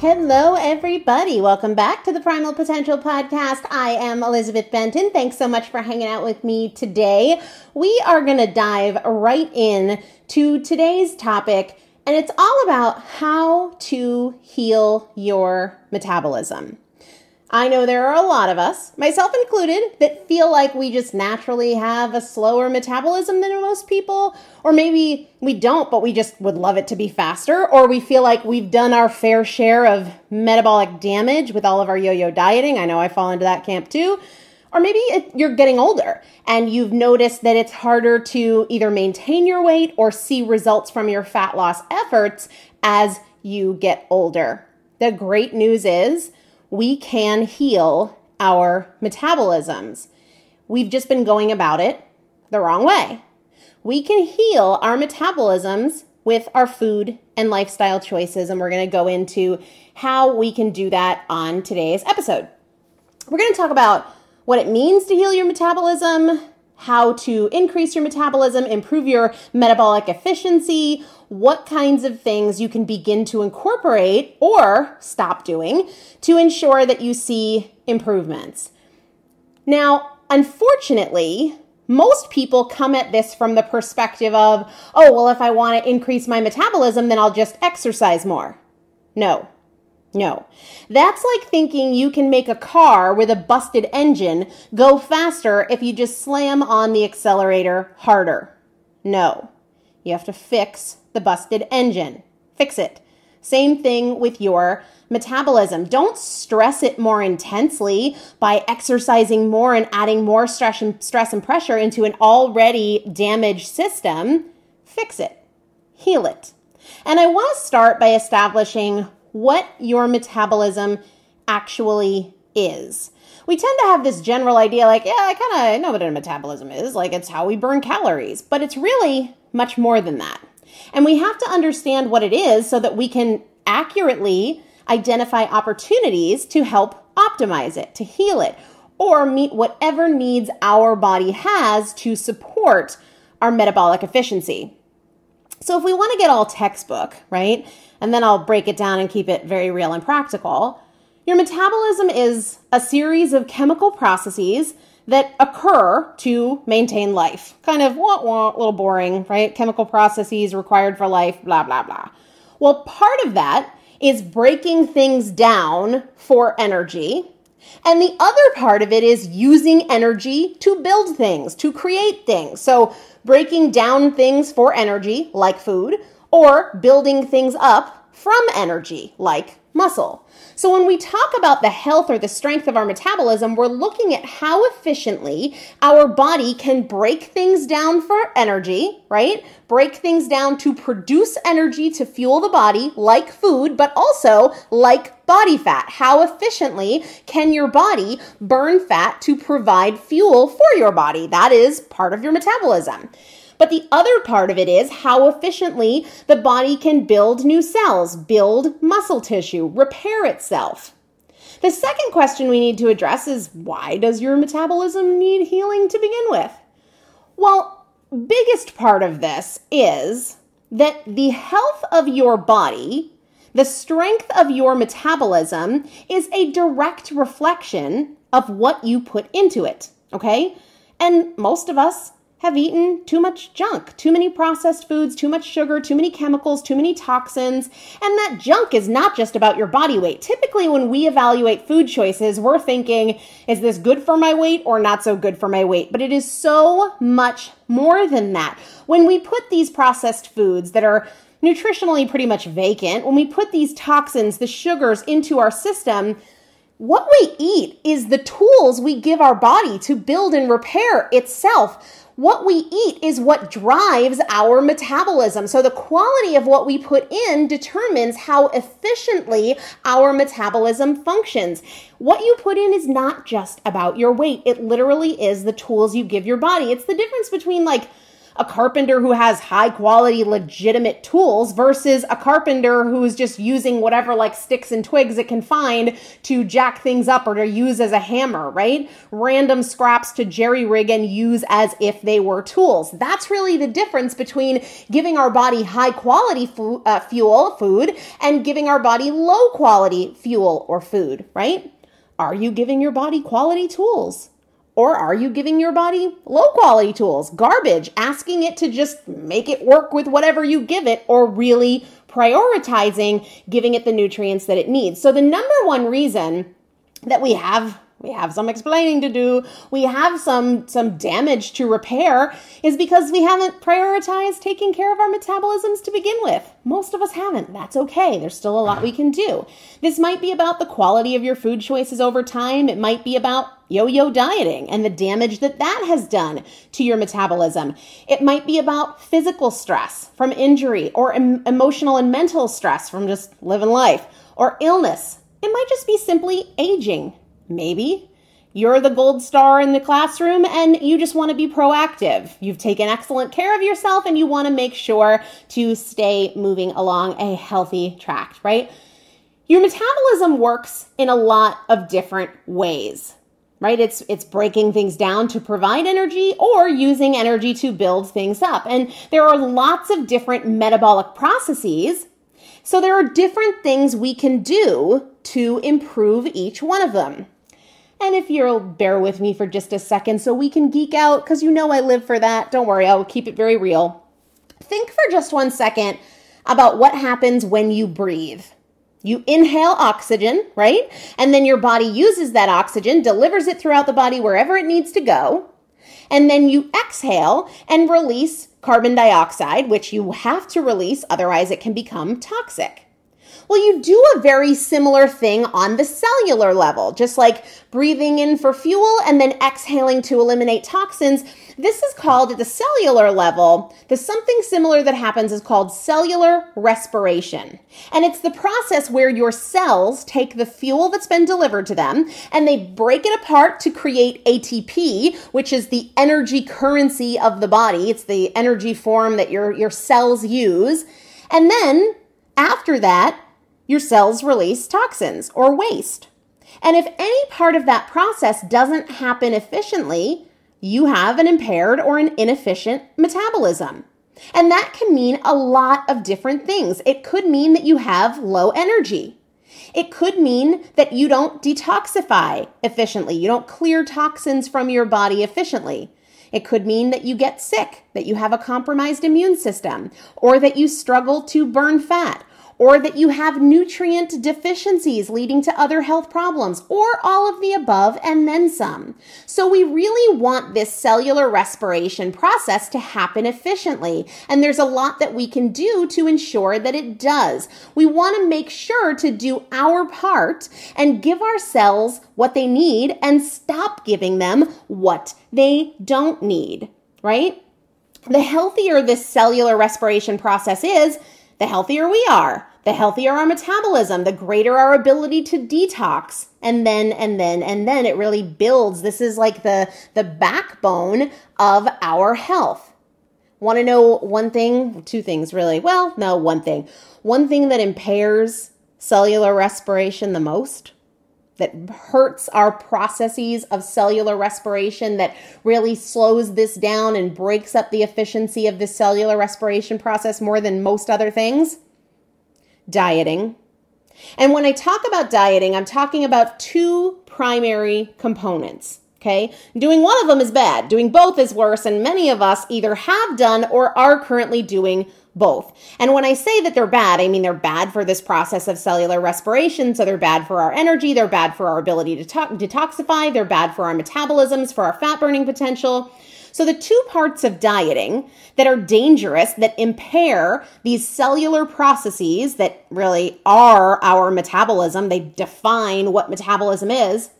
Hello, everybody. Welcome back to the Primal Potential Podcast. I am Elizabeth Benton. Thanks so much for hanging out with me today. We are going to dive right in to today's topic And it's all about how to heal your metabolism. I know there are a lot of us, myself included, that feel like we just naturally have a slower metabolism than most people, or maybe we don't, but we just would love it to be faster, or we feel like we've done our fair share of metabolic damage with all of our yo yo dieting. I know I fall into that camp too. Or maybe you're getting older and you've noticed that it's harder to either maintain your weight or see results from your fat loss efforts as you get older. The great news is, we can heal our metabolisms. We've just been going about it the wrong way. We can heal our metabolisms with our food and lifestyle choices, and we're to go into how we can do that on today's episode. We're to talk about what it means to heal your metabolism, how to increase your metabolism, improve your metabolic efficiency, what kinds of things you can begin to incorporate or stop doing to ensure that you see improvements. Now, unfortunately, most people come at this from the perspective of, oh, well, if I want to increase my metabolism, then I'll just exercise more. No, no. That's like thinking you can make a car with a busted engine go faster if you just slam on the accelerator harder. No. You have to fix the busted engine. Fix it. Same thing with your metabolism. Don't stress it more intensely by exercising more and adding more stress and, stress and pressure into an already damaged system. Fix it. Heal it. And I want to start by establishing what your metabolism actually is. We tend to have this general idea like, yeah, I kind of know what a metabolism is, like it's how we burn calories, but it's really much more than that. And we have to understand what it is so that we can accurately identify opportunities to help optimize it, to heal it, or meet whatever needs our body has to support our metabolic efficiency. So if we want to get all textbook, right? And then I'll break it down and keep it very real and practical. Your metabolism is a series of chemical processes that occur to maintain life. Kind of wah wah, little boring, right? Chemical processes required for life, blah, blah, blah. Well, part of that is breaking things down for energy. And the other part of it is using energy to build things, to create things. So, breaking down things for energy, like food, or building things up from energy, like muscle. So, when we talk about the health or the strength of our metabolism, we're looking at how efficiently our body can break things down for energy, right? Break things down to produce energy to fuel the body, like food, but also like body fat. How efficiently can your body burn fat to provide fuel for your body? That is part of your metabolism. But the other part of it is how efficiently the body can build new cells, build muscle tissue, repair itself. The second question we need to address is why does your metabolism need healing to begin with? Well, biggest part of this is that the health of your body, the strength of your metabolism is a direct reflection of what you put into it, okay? And most of us have eaten too much junk, too many processed foods, too much sugar, too many chemicals, too many toxins. And that junk is not just about your body weight. Typically, when we evaluate food choices, we're thinking, is this good for my weight or not so good for my weight? But it is so much more than that. When we put these processed foods that are nutritionally pretty much vacant, when we put these toxins, the sugars into our system, what we eat is the tools we give our body to build and repair itself what we eat is what drives our metabolism. So the quality of what we put in determines how efficiently our metabolism functions. What you put in is not just about your weight. It literally is the tools you give your body. It's the difference between like a carpenter who has high quality, legitimate tools versus a carpenter who's just using whatever like sticks and twigs it can find to jack things up or to use as a hammer, right? Random scraps to jerry rig and use as if they were tools. That's really the difference between giving our body high quality fu- uh, fuel, food, and giving our body low quality fuel or food, right? Are you giving your body quality tools? Or are you giving your body low quality tools, garbage, asking it to just make it work with whatever you give it, or really prioritizing giving it the nutrients that it needs? So, the number one reason that we have we have some explaining to do. We have some some damage to repair is because we haven't prioritized taking care of our metabolisms to begin with. Most of us haven't. That's okay. There's still a lot we can do. This might be about the quality of your food choices over time. It might be about yo-yo dieting and the damage that that has done to your metabolism. It might be about physical stress from injury or em- emotional and mental stress from just living life or illness. It might just be simply aging Maybe you're the gold star in the classroom and you just want to be proactive. You've taken excellent care of yourself and you want to make sure to stay moving along a healthy track, right? Your metabolism works in a lot of different ways. Right? It's it's breaking things down to provide energy or using energy to build things up. And there are lots of different metabolic processes. So there are different things we can do to improve each one of them. And if you'll bear with me for just a second so we can geek out, because you know I live for that, don't worry, I'll keep it very real. Think for just one second about what happens when you breathe. You inhale oxygen, right? And then your body uses that oxygen, delivers it throughout the body wherever it needs to go. And then you exhale and release carbon dioxide, which you have to release, otherwise, it can become toxic. Well, you do a very similar thing on the cellular level, just like breathing in for fuel and then exhaling to eliminate toxins. This is called at the cellular level, the something similar that happens is called cellular respiration. And it's the process where your cells take the fuel that's been delivered to them and they break it apart to create ATP, which is the energy currency of the body. It's the energy form that your, your cells use. And then after that, your cells release toxins or waste. And if any part of that process doesn't happen efficiently, you have an impaired or an inefficient metabolism. And that can mean a lot of different things. It could mean that you have low energy. It could mean that you don't detoxify efficiently. You don't clear toxins from your body efficiently. It could mean that you get sick, that you have a compromised immune system, or that you struggle to burn fat, or that you have nutrient deficiencies leading to other health problems, or all of the above and then some. So we really want this cellular respiration process to happen efficiently, and there's a lot that we can do to ensure that it does. We want to make sure to do our part and give our cells what they need and stop giving them what they don't need, right? The healthier this cellular respiration process is, the healthier we are the healthier our metabolism, the greater our ability to detox. And then, and then, and then it really builds. This is like the, the backbone of our health. Want to know one thing? Two things, really. Well, no, one thing. One thing that impairs cellular respiration the most, that hurts our processes of cellular respiration, that really slows this down and breaks up the efficiency of the cellular respiration process more than most other things dieting. And when I talk about dieting, I'm talking about two primary components. Okay. Doing one of them is bad. Doing both is worse. And many of us either have done or are currently doing both. And when I say that they're bad, I mean they're bad for this process of cellular respiration. So they're bad for our energy. They're bad for our ability to to- detoxify. They're bad for our metabolisms, for our fat burning potential. So, the two parts of dieting that are dangerous, that impair these cellular processes that really are our metabolism, they define what metabolism is,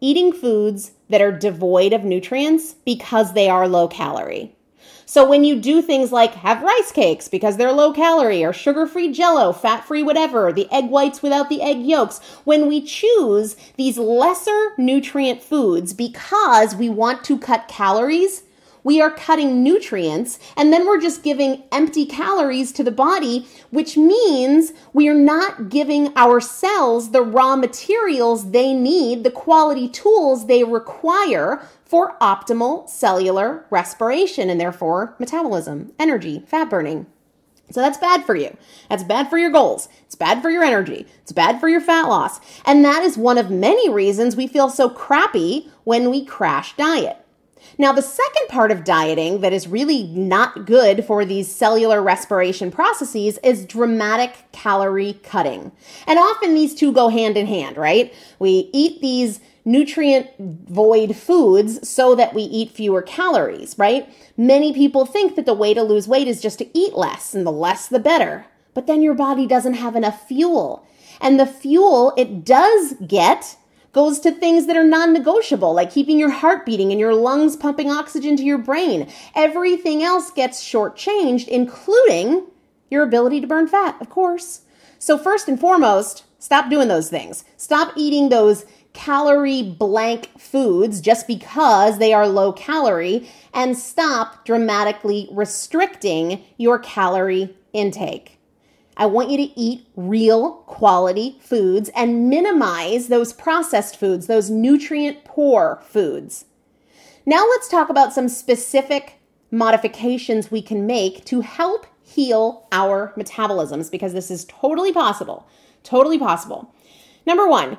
eating foods that are devoid of nutrients because they are low calorie. So when you do things like have rice cakes because they're low calorie or sugar free jello, fat free whatever, the egg whites without the egg yolks, when we choose these lesser nutrient foods because we want to cut calories, we are cutting nutrients and then we're just giving empty calories to the body, which means we are not giving our cells the raw materials they need, the quality tools they require for optimal cellular respiration and therefore metabolism, energy, fat burning. So that's bad for you. That's bad for your goals. It's bad for your energy. It's bad for your fat loss. And that is one of many reasons we feel so crappy when we crash diet. Now, the second part of dieting that is really not good for these cellular respiration processes is dramatic calorie cutting. And often these two go hand in hand, right? We eat these nutrient void foods so that we eat fewer calories, right? Many people think that the way to lose weight is just to eat less, and the less the better. But then your body doesn't have enough fuel. And the fuel it does get goes to things that are non negotiable, like keeping your heart beating and your lungs pumping oxygen to your brain. Everything else gets shortchanged, including your ability to burn fat, of course. So, first and foremost, stop doing those things. Stop eating those calorie blank foods just because they are low calorie and stop dramatically restricting your calorie intake. I want you to eat real quality foods and minimize those processed foods, those nutrient poor foods. Now let's talk about some specific modifications we can make to help heal our metabolisms because this is totally possible. Totally possible. Number one,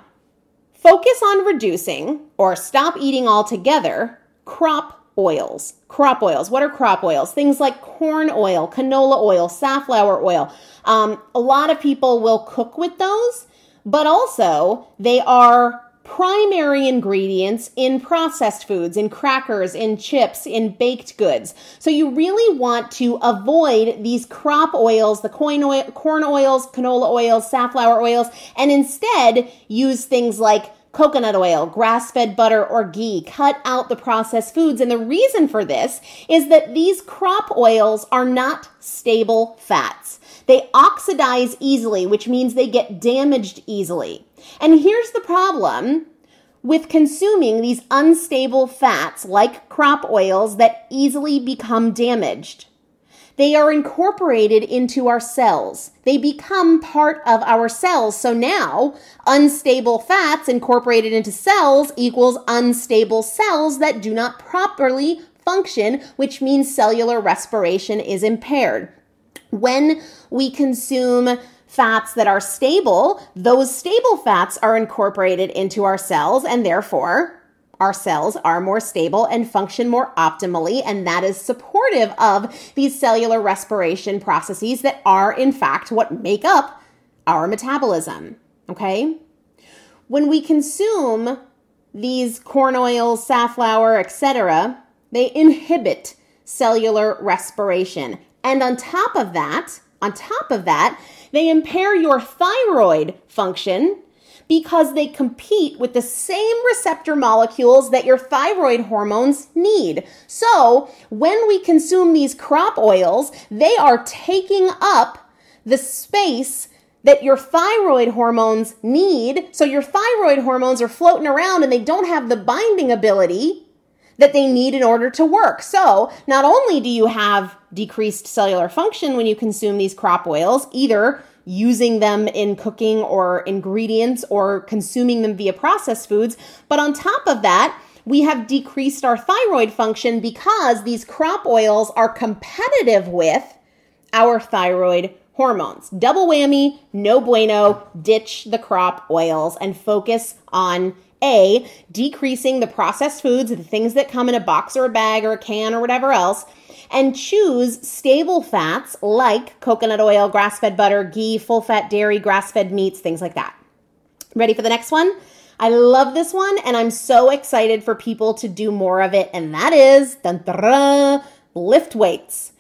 focus on reducing or stop eating altogether crop oils. Crop oils. What are crop oils? Things like corn oil, canola oil, safflower oil. Um, a lot of people will cook with those, but also they are primary ingredients in processed foods, in crackers, in chips, in baked goods. So you really want to avoid these crop oils, the oil, corn oils, canola oils, safflower oils, and instead use things like coconut oil, grass fed butter, or ghee. Cut out the processed foods. And the reason for this is that these crop oils are not stable fats. They oxidize easily, which means they get damaged easily. And here's the problem with consuming these unstable fats like crop oils that easily become damaged. They are incorporated into our cells. They become part of our cells. So now, unstable fats incorporated into cells equals unstable cells that do not properly function, which means cellular respiration is impaired. When we consume fats that are stable, those stable fats are incorporated into our cells and therefore our cells are more stable and function more optimally, and that is supportive of these cellular respiration processes that are, in fact, what make up our metabolism. Okay? When we consume these corn oils, safflower, etc., they inhibit cellular respiration. And on top of that, on top of that, they impair your thyroid function because they compete with the same receptor molecules that your thyroid hormones need. So, when we consume these crop oils, they are taking up the space that your thyroid hormones need. So, your thyroid hormones are floating around and they don't have the binding ability that they need in order to work. So, not only do you have decreased cellular function when you consume these crop oils, either using them in cooking or ingredients or consuming them via processed foods. But on top of that, we have decreased our thyroid function because these crop oils are competitive with our thyroid hormones. Double whammy, no bueno, ditch the crop oils and focus on A, decreasing the processed foods, the things that come in a box or a bag or a can or whatever else, and choose stable fats like coconut oil, grass fed butter, ghee, full fat dairy, grass fed meats, things like that. Ready for the next one? I love this one and I'm so excited for people to do more of it, and that is lift weights.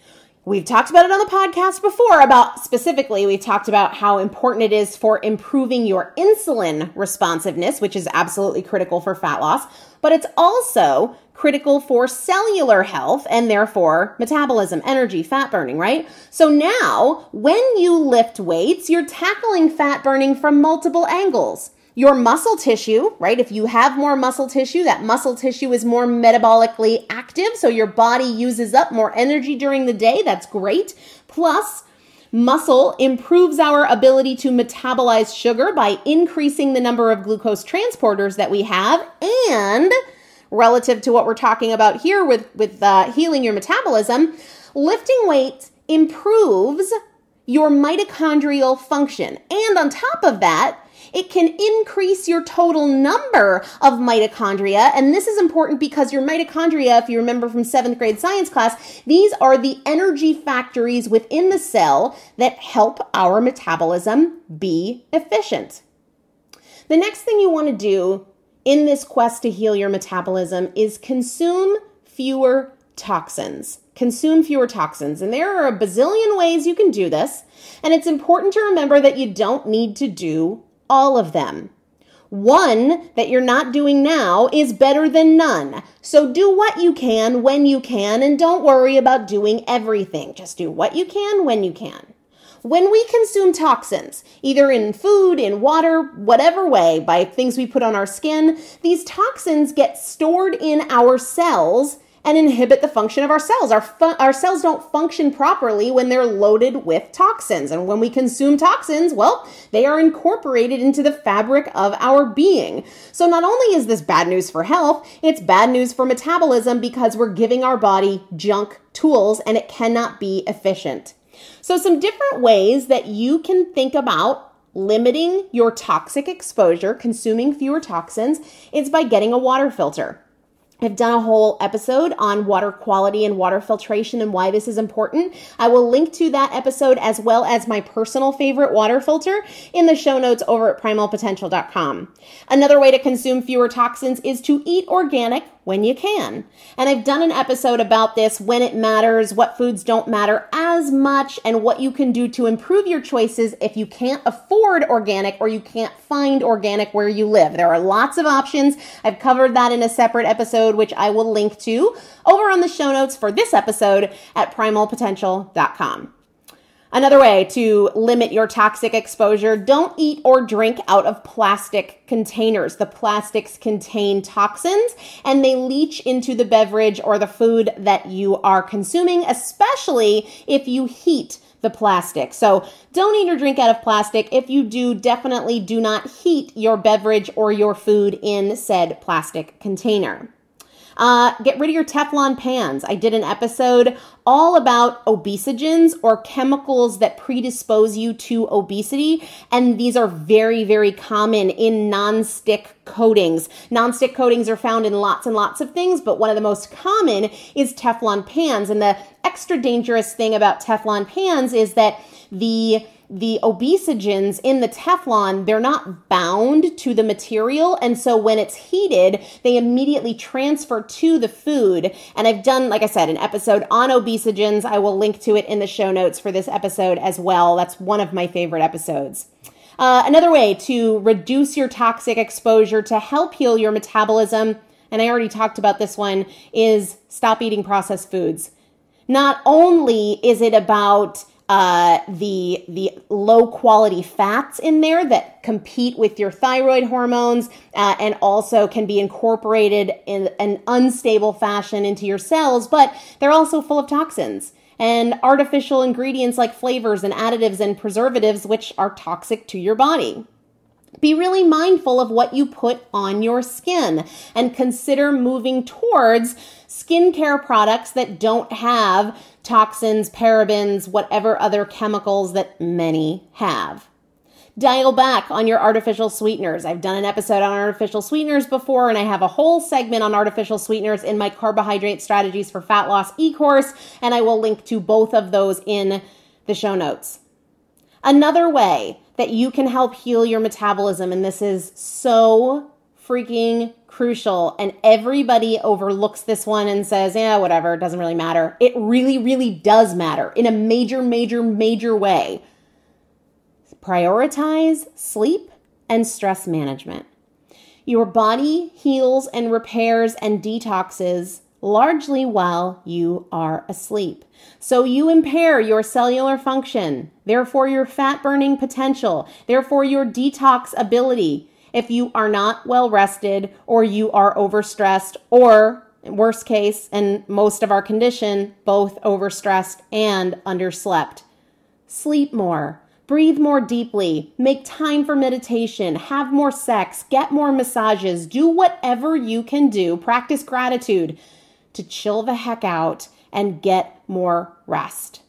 We've talked about it on the podcast before about specifically, we've talked about how important it is for improving your insulin responsiveness, which is absolutely critical for fat loss, but it's also critical for cellular health and therefore metabolism, energy, fat burning, right? So now, when you lift weights, you're tackling fat burning from multiple angles. Your muscle tissue, right? If you have more muscle tissue, that muscle tissue is more metabolically active, so your body uses up more energy during the day. That's great. Plus, Muscle improves our ability to metabolize sugar by increasing the number of glucose transporters that we have and relative to what we're talking about here with with uh, healing your metabolism, lifting weights improves your mitochondrial function. And on top of that, it can increase your total number of mitochondria. And this is important because your mitochondria, if you remember from seventh grade science class, these are the energy factories within the cell that help our metabolism be efficient. The next thing you want to do in this quest to heal your metabolism is consume fewer toxins. Consume fewer toxins. And there are a bazillion ways you can do this. And it's important to remember that you don't need to do all of them. One that you're not doing now is better than none. So do what you can when you can and don't worry about doing everything. Just do what you can when you can. When we consume toxins, either in food, in water, whatever way, by things we put on our skin, these toxins get stored in our cells and inhibit the function of our cells. Our, fu- our cells don't function properly when they're loaded with toxins. And when we consume toxins, well, they are incorporated into the fabric of our being. So not only is this bad news for health, it's bad news for metabolism because we're giving our body junk tools and it cannot be efficient. So, some different ways that you can think about limiting your toxic exposure, consuming fewer toxins, is by getting a water filter. I've done a whole episode on water quality and water filtration and why this is important. I will link to that episode as well as my personal favorite water filter in the show notes over at primalpotential.com. Another way to consume fewer toxins is to eat organic when you can. And I've done an episode about this when it matters, what foods don't matter as much, and what you can do to improve your choices if you can't afford organic or you can't find organic where you live. There are lots of options. I've covered that in a separate episode, which I will link to over on the show notes for this episode at primalpotential.com. Another way to limit your toxic exposure don't eat or drink out of plastic containers. The plastics contain toxins and they leach into the beverage or the food that you are consuming, especially if you heat the plastic. So don't eat or drink out of plastic. If you do, definitely do not heat your beverage or your food in said plastic container. Uh, get rid of your Teflon pans. I did an episode all about obesogens or chemicals that predispose you to obesity. And these are very, very common in non-stick coatings. Non-stick coatings are found in lots and lots of things, but one of the most common is Teflon pans. And the extra dangerous thing about Teflon pans is that the the obesogens in the Teflon, they're not bound to the material. And so when it's heated, they immediately transfer to the food. And I've done, like I said, an episode on obesogens. I will link to it in the show notes for this episode as well. That's one of my favorite episodes. Uh, another way to reduce your toxic exposure to help heal your metabolism, and I already talked about this one, is stop eating processed foods. Not only is it about uh, the the low quality fats in there that compete with your thyroid hormones uh, and also can be incorporated in an unstable fashion into your cells, but they're also full of toxins and artificial ingredients like flavors and additives and preservatives, which are toxic to your body. Be really mindful of what you put on your skin and consider moving towards skincare products that don't have toxins, parabens, whatever other chemicals that many have. Dial back on your artificial sweeteners. I've done an episode on artificial sweeteners before, and I have a whole segment on artificial sweeteners in my carbohydrate strategies for fat loss e course, and I will link to both of those in the show notes. Another way that you can help heal your metabolism, and this is so freaking crucial. And everybody overlooks this one and says, yeah, whatever, it doesn't really matter. It really, really does matter in a major, major, major way. Prioritize sleep and stress management. Your body heals and repairs and detoxes largely while you are asleep. So you impair your cellular function, therefore your fat burning potential, therefore your detox ability if you are not well rested or you are overstressed or worst case and most of our condition both overstressed and underslept. Sleep more. Breathe more deeply, make time for meditation, have more sex, get more massages, do whatever you can do, practice gratitude to chill the heck out and get more rest.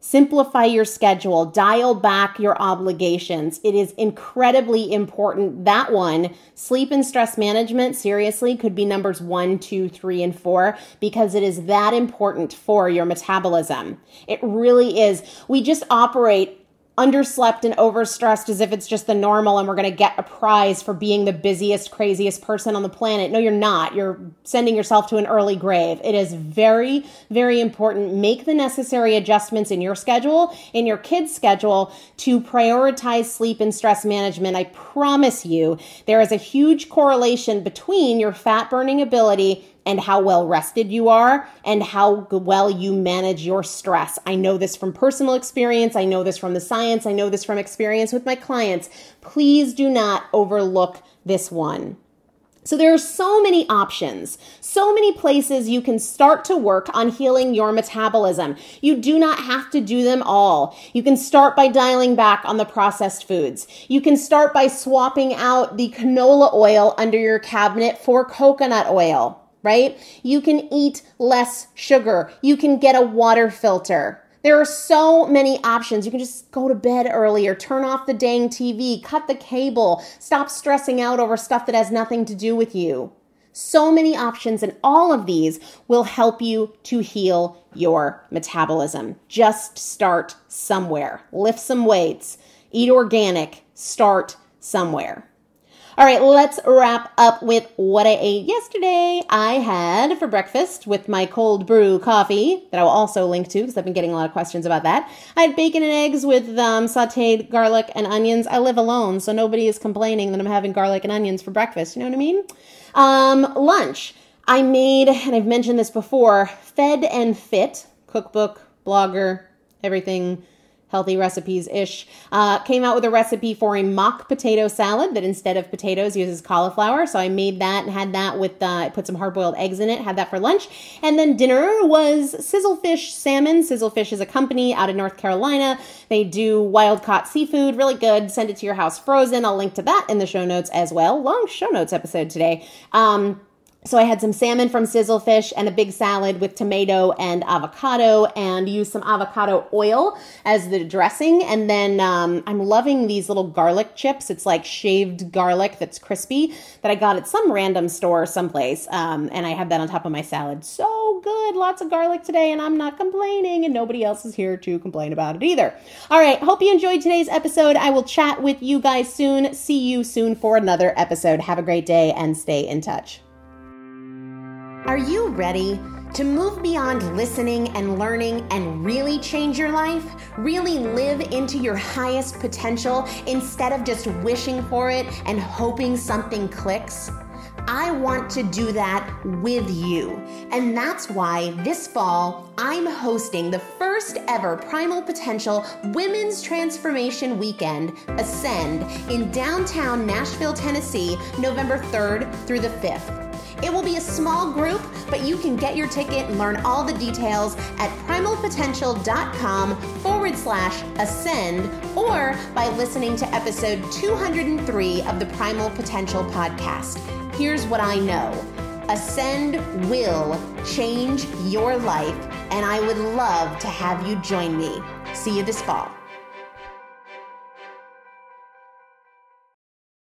Simplify your schedule, dial back your obligations. It is incredibly important. That one, sleep and stress management, seriously, could be numbers one, two, three, and four because it is that important for your metabolism. It really is. We just operate underslept and overstressed as if it's just the normal and we're going to get a prize for being the busiest, craziest person on the planet. No, you're not. You're sending yourself to an early grave. It is very, very important. Make the necessary adjustments in your schedule, in your kids' schedule to prioritize sleep and stress management. I promise you, there is a huge correlation between your fat burning ability and how well rested you are and how well you manage your stress. I know this from personal experience. I know this from the science. I know this from experience with my clients. Please do not overlook this one. So there are so many options, so many places you can start to work on healing your metabolism. You do not have to do them all. You can start by dialing back on the processed foods. You can start by swapping out the canola oil under your cabinet for coconut oil right? You can eat less sugar. You can get a water filter. There are so many options. You can just go to bed earlier, turn off the dang TV, cut the cable, stop stressing out over stuff that has nothing to do with you. So many options, and all of these will help you to heal your metabolism. Just start somewhere. Lift some weights, eat organic, start somewhere. All right, let's wrap up with what I ate yesterday. I had for breakfast with my cold brew coffee that I will also link to because I've been getting a lot of questions about that. I had bacon and eggs with um, sauteed garlic and onions. I live alone, so nobody is complaining that I'm having garlic and onions for breakfast. You know what I mean? Um, lunch. I made, and I've mentioned this before, Fed and Fit cookbook, blogger, everything healthy recipes ish, uh, came out with a recipe for a mock potato salad that instead of potatoes uses cauliflower. So I made that and had that with, uh, put some hard boiled eggs in it, had that for lunch. And then dinner was Sizzlefish Salmon. Sizzlefish is a company out of North Carolina. They do wild caught seafood, really good. Send it to your house frozen. I'll link to that in the show notes as well. Long show notes episode today. Um, so I had some salmon from Sizzlefish and a big salad with tomato and avocado and used some avocado oil as the dressing. And then um, I'm loving these little garlic chips. It's like shaved garlic that's crispy that I got at some random store someplace. Um, and I have that on top of my salad. So good. Lots of garlic today and I'm not complaining and nobody else is here to complain about it either. All right. Hope you enjoyed today's episode. I will chat with you guys soon. See you soon for another episode. Have a great day and stay in touch. Are you ready to move beyond listening and learning and really change your life? Really live into your highest potential instead of just wishing for it and hoping something clicks? I want to do that with you. And that's why this fall, I'm hosting the first ever Primal Potential Women's Transformation Weekend, Ascend, in downtown Nashville, Tennessee, November 3rd through the 5th. It will be a small group, but you can get your ticket and learn all the details at primalpotential.com forward slash ascend or by listening to episode 203 of the Primal Potential podcast. Here's what I know Ascend will change your life, and I would love to have you join me. See you this fall.